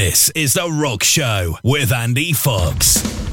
This is The Rock Show with Andy Fox.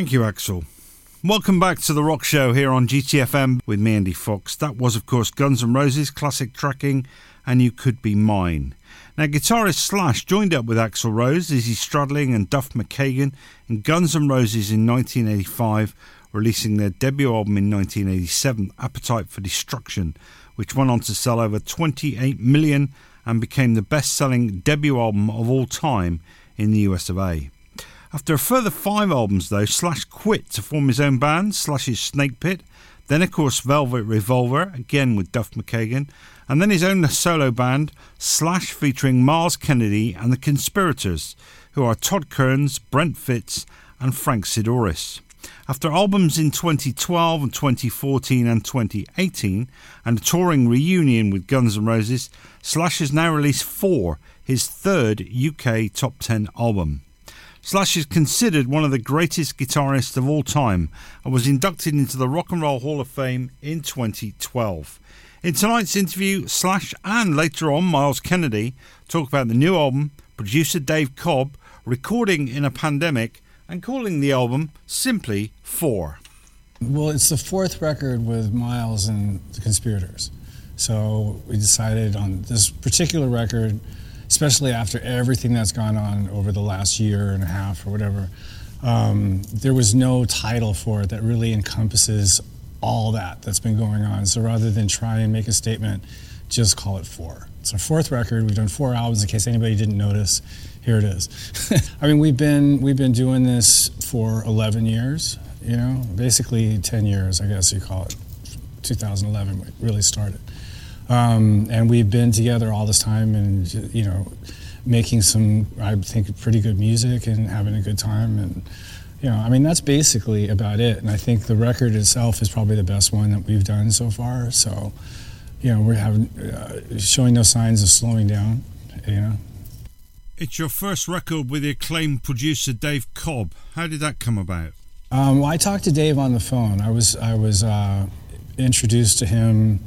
Thank you, Axl. Welcome back to the Rock Show here on GTFM with me, Andy Fox. That was, of course, Guns N' Roses classic tracking, and You Could Be Mine. Now, guitarist Slash joined up with Axl Rose, Izzy Stradlin, and Duff McKagan in Guns N' Roses in 1985, releasing their debut album in 1987, Appetite for Destruction, which went on to sell over 28 million and became the best selling debut album of all time in the US of A. After a further five albums, though, Slash quit to form his own band, Slash's Snake Pit, then, of course, Velvet Revolver, again with Duff McKagan, and then his own solo band, Slash, featuring Myles Kennedy and the Conspirators, who are Todd Kerns, Brent Fitz, and Frank Sidoris. After albums in 2012 and 2014 and 2018, and a touring reunion with Guns N' Roses, Slash has now released Four, his third UK top 10 album. Slash is considered one of the greatest guitarists of all time and was inducted into the Rock and Roll Hall of Fame in 2012. In tonight's interview, Slash and later on Myles Kennedy talk about the new album, producer Dave Cobb recording in a pandemic, and calling the album simply Four. Well, it's the fourth record with Myles and the Conspirators. So we decided on this particular record, especially after everything that's gone on over the last year and a half or whatever, um, there was no title for it that really encompasses all that that's been going on. So rather than try and make a statement, just call it four. It's our fourth record. We've done four albums. In case anybody didn't notice, here it is. I mean, we've been we've been doing this for 11 years. You know, basically 10 years, I guess you call it. 2011 we really started, um, and we've been together all this time, and you know, making some I think pretty good music and having a good time and you know, I mean, that's basically about it. And I think the record itself is probably the best one that we've done so far. So, you know, we're having uh, showing no signs of slowing down. You know. It's your first record with the acclaimed producer Dave Cobb. How did that come about? Um, well, I talked to Dave on the phone. I was I was uh, introduced to him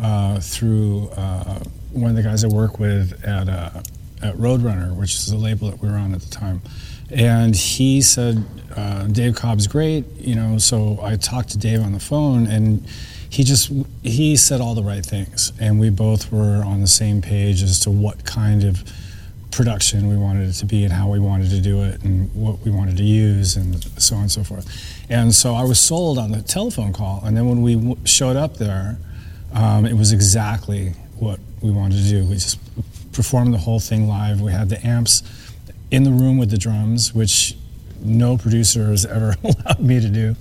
uh, through uh, one of the guys I work with at uh, at Roadrunner, which is the label that we were on at the time. And he said, uh, Dave Cobb's great, you know. So I talked to Dave on the phone, and he just he said all the right things, and we both were on the same page as to what kind of production we wanted it to be and how we wanted to do it and what we wanted to use and so on and so forth. And so I was sold on the telephone call, and then when we w- showed up there, um, it was exactly what we wanted to do. We just performed the whole thing live. We had the amps in the room with the drums, which no producer has ever allowed me to do.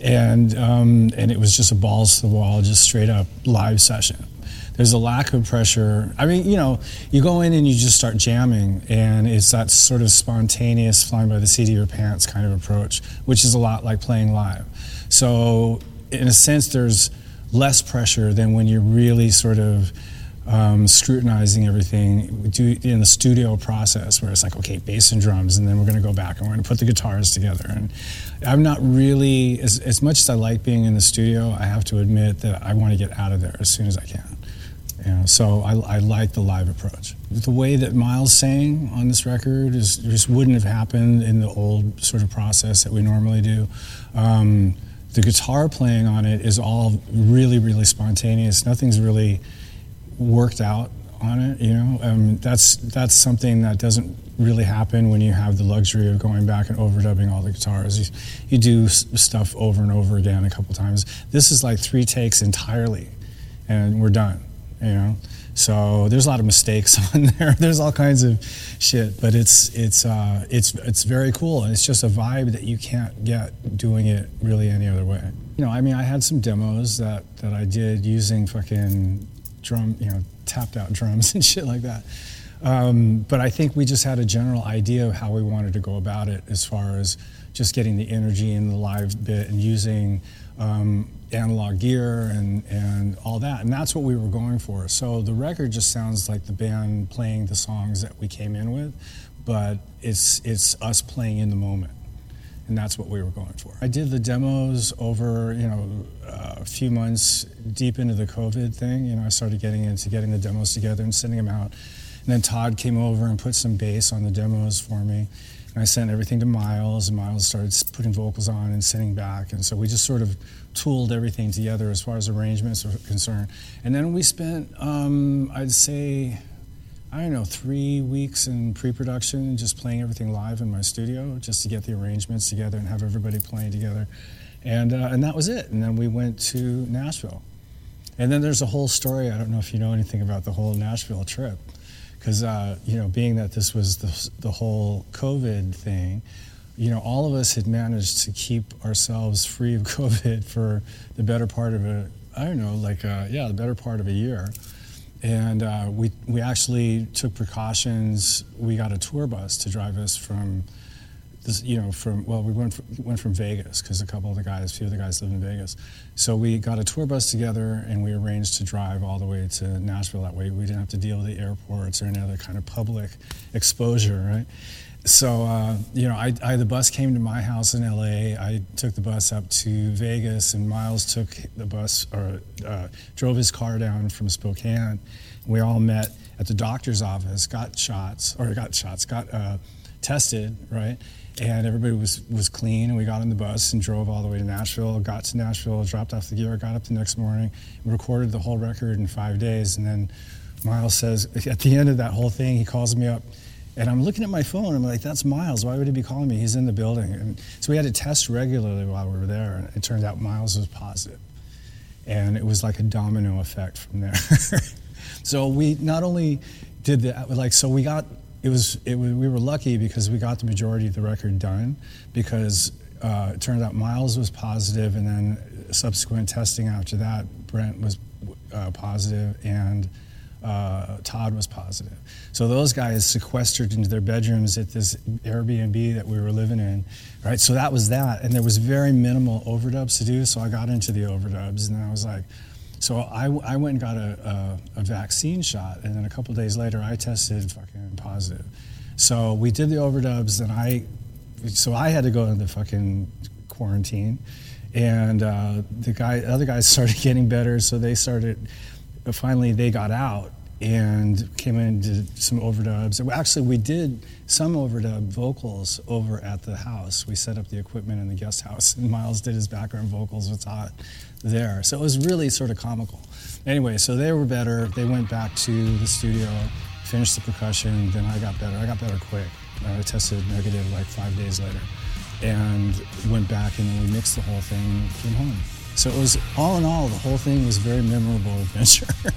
And, um, and it was just a balls to the wall, just straight up live session. There's a lack of pressure. I mean, you know, you go in and you just start jamming, and it's that sort of spontaneous, flying by the seat of your pants kind of approach, which is a lot like playing live. So, in a sense, there's less pressure than when you're really sort of um, scrutinizing everything in the studio process where it's like okay bass and drums and then we're going to go back and we're going to put the guitars together and i'm not really as, as much as i like being in the studio i have to admit that i want to get out of there as soon as i can you know, so I, I like the live approach. The way that Myles sang on this record is just wouldn't have happened in the old sort of process that we normally do. Um, the guitar playing on it is all really, really spontaneous. Nothing's really worked out on it. You know, um, that's that's something that doesn't really happen when you have the luxury of going back and overdubbing all the guitars. You, you do stuff over and over again a couple times. This is like three takes entirely, and we're done. You know, so there's a lot of mistakes on there. There's all kinds of shit, but it's it's uh, it's it's very cool, and it's just a vibe that you can't get doing it really any other way. You know, I mean, I had some demos that that I did using fucking drum, you know, tapped out drums and shit like that. Um, but I think we just had a general idea of how we wanted to go about it as far as just getting the energy in the live bit and using um, analog gear and, and all that. And that's what we were going for. So the record just sounds like the band playing the songs that we came in with, but it's, it's us playing in the moment and that's what we were going for. I did the demos over, you know, uh, a few months deep into the COVID thing. You know, I started getting into getting the demos together and sending them out. And then Todd came over and put some bass on the demos for me. And I sent everything to Myles, and Myles started putting vocals on and sitting back. And so we just sort of tooled everything together as far as arrangements are concerned. And then we spent, um, I'd say, I don't know, three weeks in pre-production, just playing everything live in my studio, just to get the arrangements together and have everybody playing together, and uh, and that was it. And then we went to Nashville, and then there's a whole story. I don't know if you know anything about the whole Nashville trip, because uh, you know, being that this was the the whole COVID thing, you know, all of us had managed to keep ourselves free of COVID for the better part of a, I don't know, like uh, yeah, the better part of a year and uh, we we actually took precautions. We got a tour bus to drive us from this, you know, from well, we went from, went from Vegas because a couple of the guys, few of the guys live in Vegas. So we got a tour bus together and we arranged to drive all the way to Nashville. That way, we didn't have to deal with the airports or any other kind of public exposure, right? so uh, you know, I, I, the bus came to my house in LA. I took the bus up to Vegas, and Myles took the bus or uh, drove his car down from Spokane. We all met at the doctor's office, got shots or got shots, got uh, tested, right? And everybody was was clean, and we got on the bus and drove all the way to Nashville. Got to Nashville, dropped off the gear, got up the next morning, recorded the whole record in five days, and then Myles says at the end of that whole thing, he calls me up and I'm looking at my phone. I'm like, that's Myles. Why would he be calling me? He's in the building. And so we had to test regularly while we were there. And it turned out Myles was. And it was like a domino effect from there. so we not only did that, like, so we got, it was, it we were lucky because we got the majority of the record done because uh, it turned out Myles was positive and then subsequent testing after that, Brent was uh, positive and uh, Todd was positive. So those guys sequestered into their bedrooms at this Airbnb that we were living in, right? So that was that, and there was very minimal overdubs to do. So I got into the overdubs, and I was like, so I, I went and got a, a, a vaccine shot, and then a couple days later I tested fucking positive. So we did the overdubs, and I, so I had to go into fucking quarantine, and uh, the guy, other guys started getting better, so they started finally they got out and came in and did some overdubs. Actually, we did some overdub vocals over at the house. We set up the equipment in the guest house, and Myles did his background vocals with Todd there. So it was really sort of comical. Anyway, so they were better. They went back to the studio, finished the percussion. Then I got better. I got better quick. I tested negative like five days later, and went back and then we mixed the whole thing and came home. So it was all in all, the whole thing was a very memorable adventure.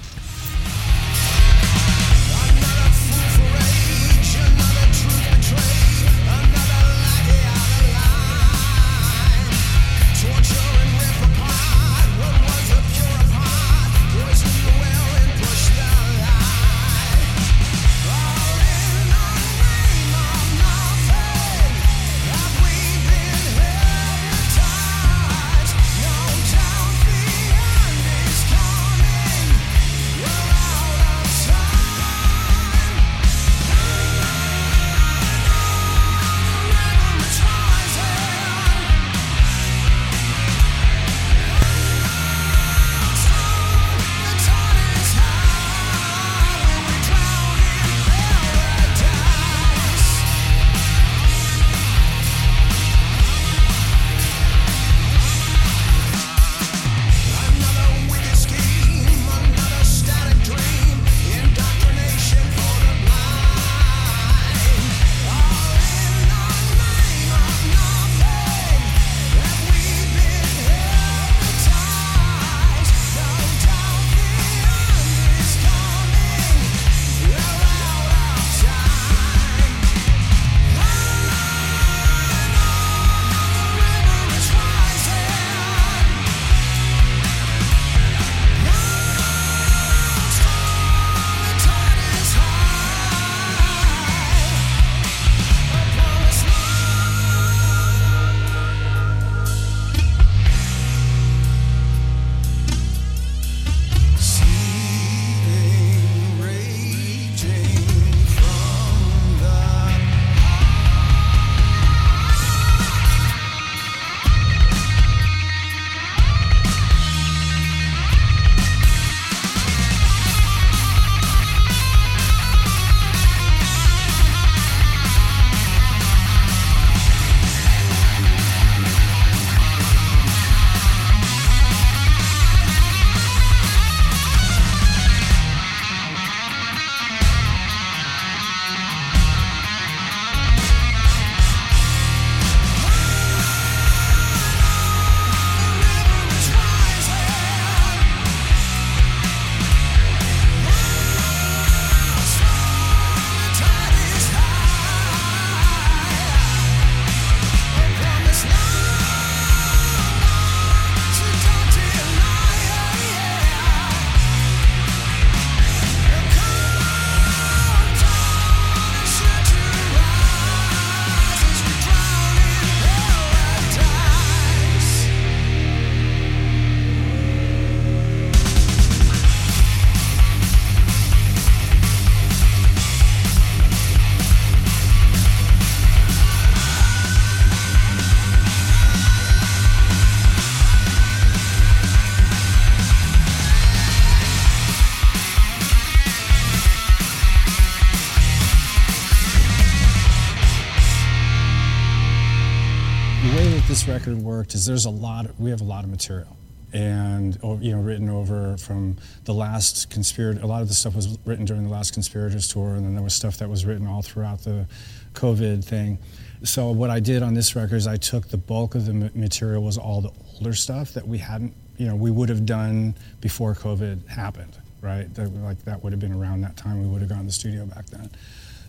is there's a lot. Of, we have a lot of material, and you know, written over from the last conspirator. A lot of the stuff was written during the last conspirators tour, and then there was stuff that was written all throughout the COVID thing. So what I did on this record is I took the bulk of the material was all the older stuff that we hadn't, you know, we would have done before COVID happened, right? That, like that would have been around that time. We would have gone to the studio back then.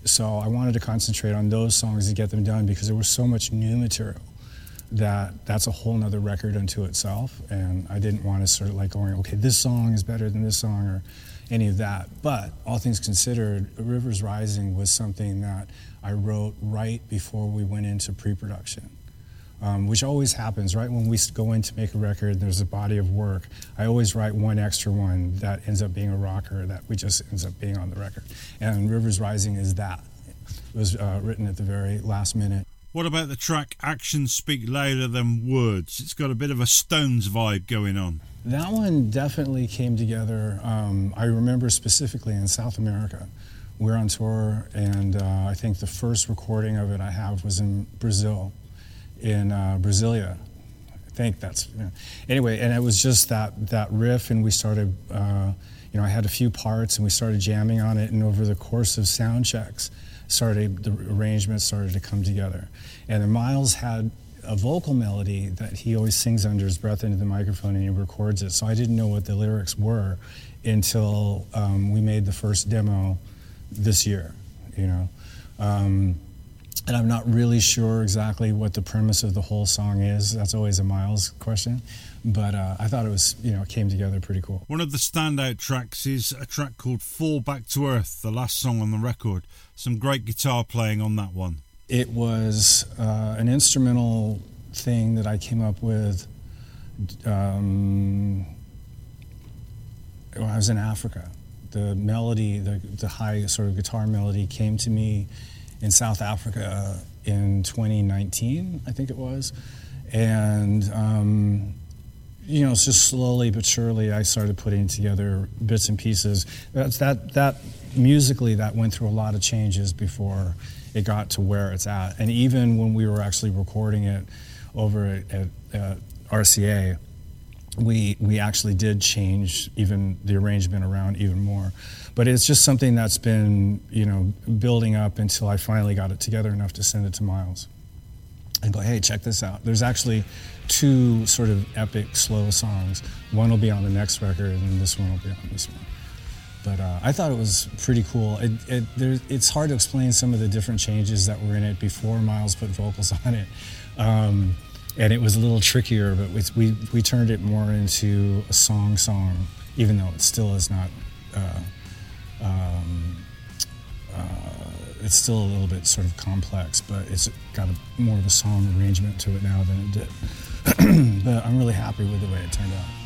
So I wanted to concentrate on those songs to get them done because there was so much new material that that's a whole nother record unto itself. And I didn't want to sort of like going, okay, this song is better than this song or any of that. But all things considered, Rivers Rising was something that I wrote right before we went into pre-production. Um, which always happens, right? When we go in to make a record, there's a body of work. I always write one extra one that ends up being a rocker that we just ends up being on the record. And Rivers Rising is that. It was uh, written at the very last minute. What about the track Actions Speak Louder Than Words? It's got a bit of a Stones vibe going on. That one definitely came together. Um, I remember specifically in South America we're on tour, and uh, I think the first recording of it I have was in Brazil, in uh, Brasilia. I think that's you know. anyway, and it was just that that riff, and we started. Uh, you know, I had a few parts, and we started jamming on it, and over the course of sound checks, started the arrangements started to come together, and then Myles had a vocal melody that he always sings under his breath into the microphone and he records it. So I didn't know what the lyrics were until um, we made the first demo this year, you know. Um, and I'm not really sure exactly what the premise of the whole song is. That's always a Myles question. But uh, I thought it was, you know, it came together pretty cool. One of the standout tracks is a track called Fall Back to Earth, the last song on the record. Some great guitar playing on that one. It was uh, an instrumental thing that I came up with. Um, when I was in Africa the melody, the, the high sort of guitar melody came to me in South Africa in 2019, I think it was. And, um, you know, it's just slowly but surely I started putting together bits and pieces. That's, that, that musically, that went through a lot of changes before it got to where it's at. And even when we were actually recording it over at, at, uh, at RCA, we we actually did change even the arrangement around even more. But it's just something that's been you know building up until I finally got it together enough to send it to Myles and go, hey, check this out. There's actually two sort of epic slow songs. One will be on the next record, and this one will be on this one. But uh, I thought it was pretty cool. It, it, there, it's hard to explain some of the different changes that were in it before Myles put vocals on it. Um, and it was a little trickier, but we, we, we turned it more into a song song, even though it still is not. Uh, um, uh, it's still a little bit sort of complex, but it's got a, more of a song arrangement to it now than it did. But I'm really happy with the way it turned out.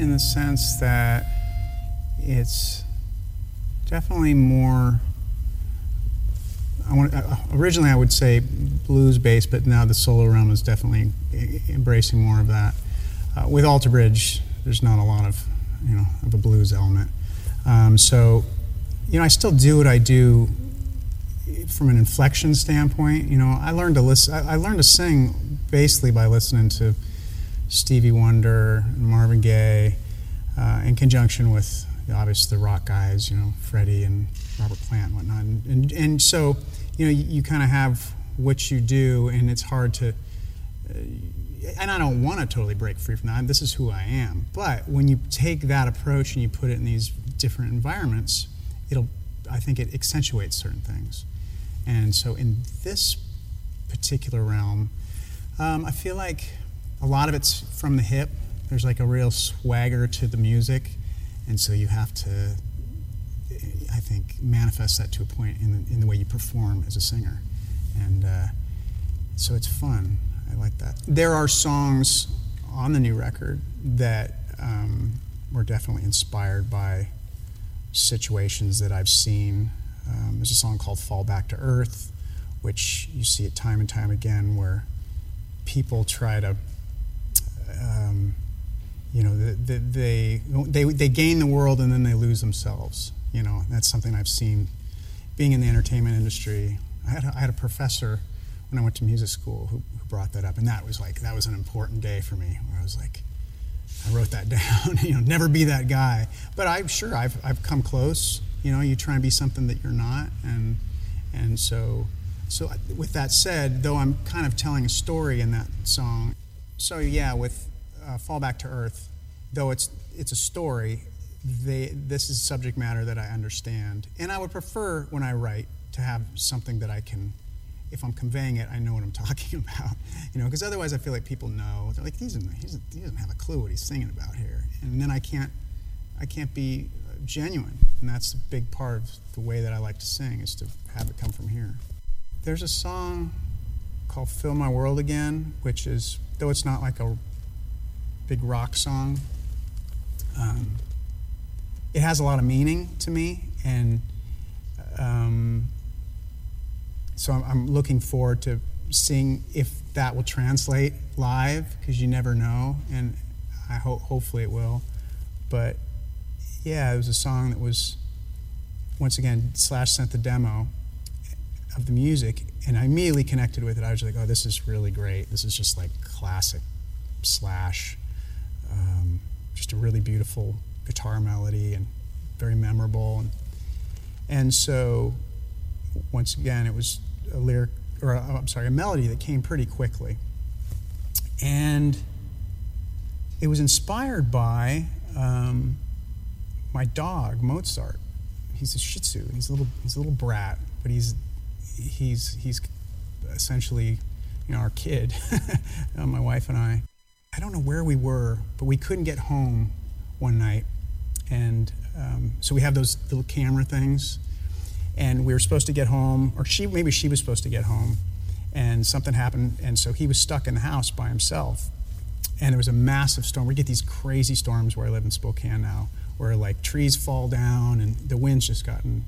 In the sense that it's definitely more. I want uh, originally I would say blues based, but now the solo realm is definitely embracing more of that. Uh, with Alter Bridge, there's not a lot of you know of a blues element. Um, so, you know, I still do what I do from an inflection standpoint. You know, I learned to listen. I, I learned to sing basically by listening to Stevie Wonder, Marvin Gaye, uh, in conjunction with obviously the rock guys, you know, Freddie and Robert Plant and whatnot. And, and, and so, you know, you, you kind of have what you do, and it's hard to. Uh, and I don't want to totally break free from that. This is who I am. But when you take that approach and you put it in these different environments, it'll. I think it accentuates certain things. And so in this particular realm, um, I feel like a lot of it's from the hip. There's like a real swagger to the music, and so you have to, I think, manifest that to a point in the, in the way you perform as a singer, and uh, so it's fun. I like that. There are songs on the new record that um, were definitely inspired by situations that I've seen. Um, there's a song called "Fall Back to Earth," which you see it time and time again, where people try to you know, they, they, they, they gain the world and then they lose themselves. You know, that's something I've seen being in the entertainment industry. I had a, I had a professor when I went to music school who, who brought that up, and that was like, that was an important day for me where I was like, I wrote that down, you know, never be that guy. But I'm sure I've, I've come close. You know, you try and be something that you're not. And, and so, so uh, with that said, though I'm kind of telling a story in that song, so yeah, with uh, Fall Back to Earth, though it's it's a story, they, this is subject matter that I understand, and I would prefer when I write to have something that I can, if I'm conveying it, I know what I'm talking about, you know, because otherwise I feel like people know. They're like he's, in, he's he doesn't have a clue what he's singing about here, and then I can't I can't be genuine, and that's a big part of the way that I like to sing is to have it come from here. There's a song called "Fill My World Again," which is though it's not like a big rock song. Um, it has a lot of meaning to me, and um, so I'm, I'm, looking forward to seeing if that will translate live because you never know, and I hope hopefully it will. But yeah, it was a song that was once again Slash sent the demo of the music, and I immediately connected with it. I was like, oh, this is really great. This is just like classic Slash just a really beautiful guitar melody and very memorable. And, and so, once again, it was a lyric, or i I'm sorry, a melody that came pretty quickly. And it was inspired by um, my dog, Mozart. He's a Shih Tzu. He's a little, he's a little brat, but he's, he's, he's essentially, you know, our kid, my wife and I. I don't know where we were, but we couldn't get home one night. And um, so we have those little camera things. And we were supposed to get home, or she maybe she was supposed to get home, and something happened, and so he was stuck in the house by himself. And there was a massive storm. We get these crazy storms where I live in Spokane now, where like trees fall down and the wind's just gotten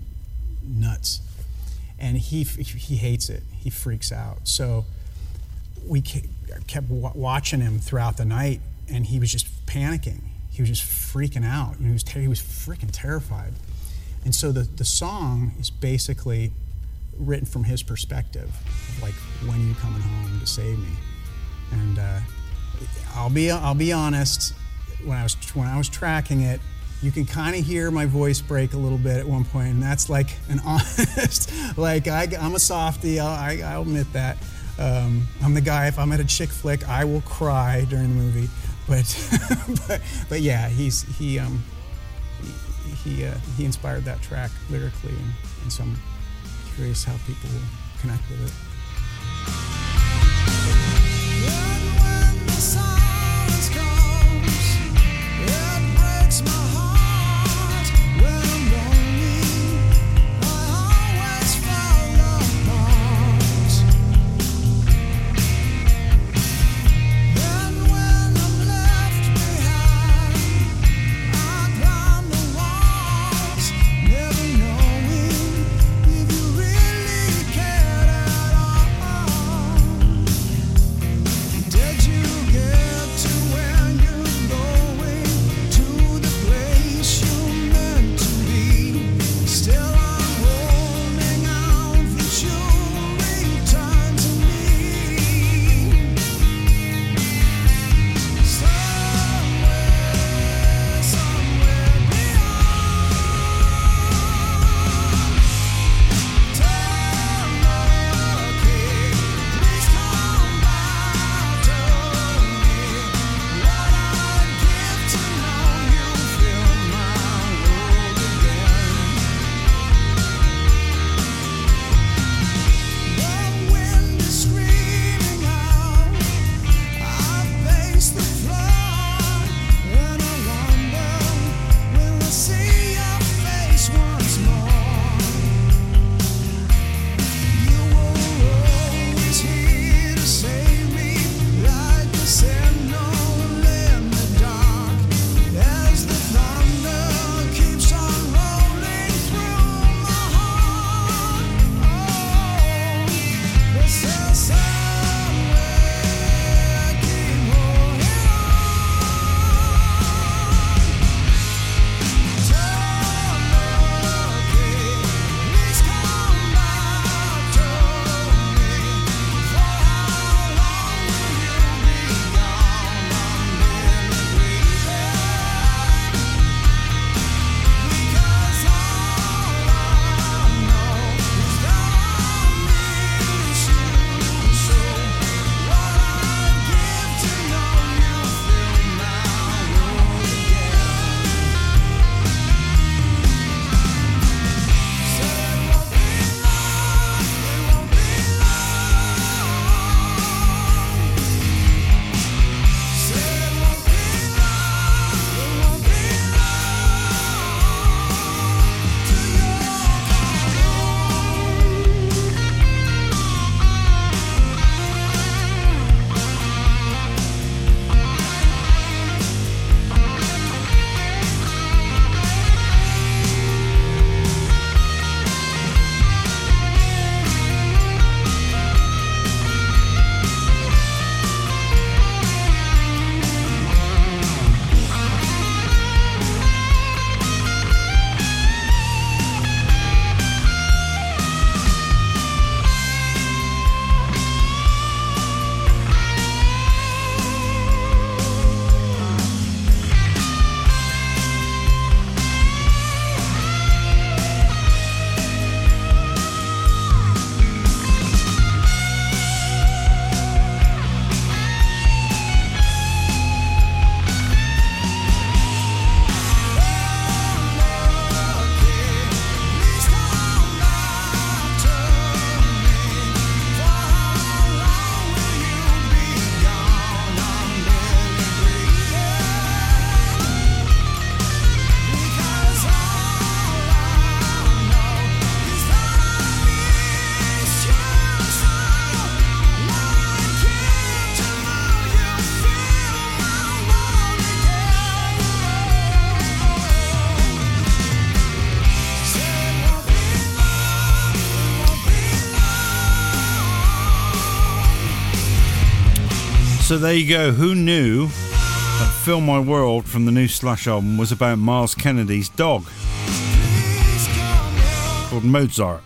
nuts. And he he hates it. He freaks out. So we kept watching him throughout the night, and he was just panicking. He was just freaking out. He was, ter- he was freaking terrified. And so the, the song is basically written from his perspective, like when are you coming home to save me? And uh, I'll be I'll be honest, when I was when I was tracking it, you can kind of hear my voice break a little bit at one point, and that's like an honest, like I, am a softie. I'll, I, i will admit that. Um, I'm the guy. If I'm at a chick flick, I will cry during the movie. But but, but yeah, he's he um, he he, uh, he inspired that track lyrically, and, and so I'm curious how people will connect with it. So there you go. Who knew that Fill My World from the new Slash album was about Myles Kennedy's dog called Mozart?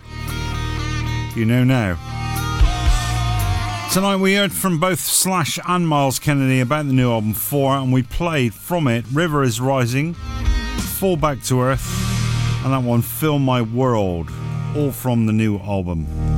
You know now. Tonight we heard from both Slash and Myles Kennedy about the new album 4 and we played from it River is Rising, Fall Back to Earth, and that one Fill My World, all from the new album.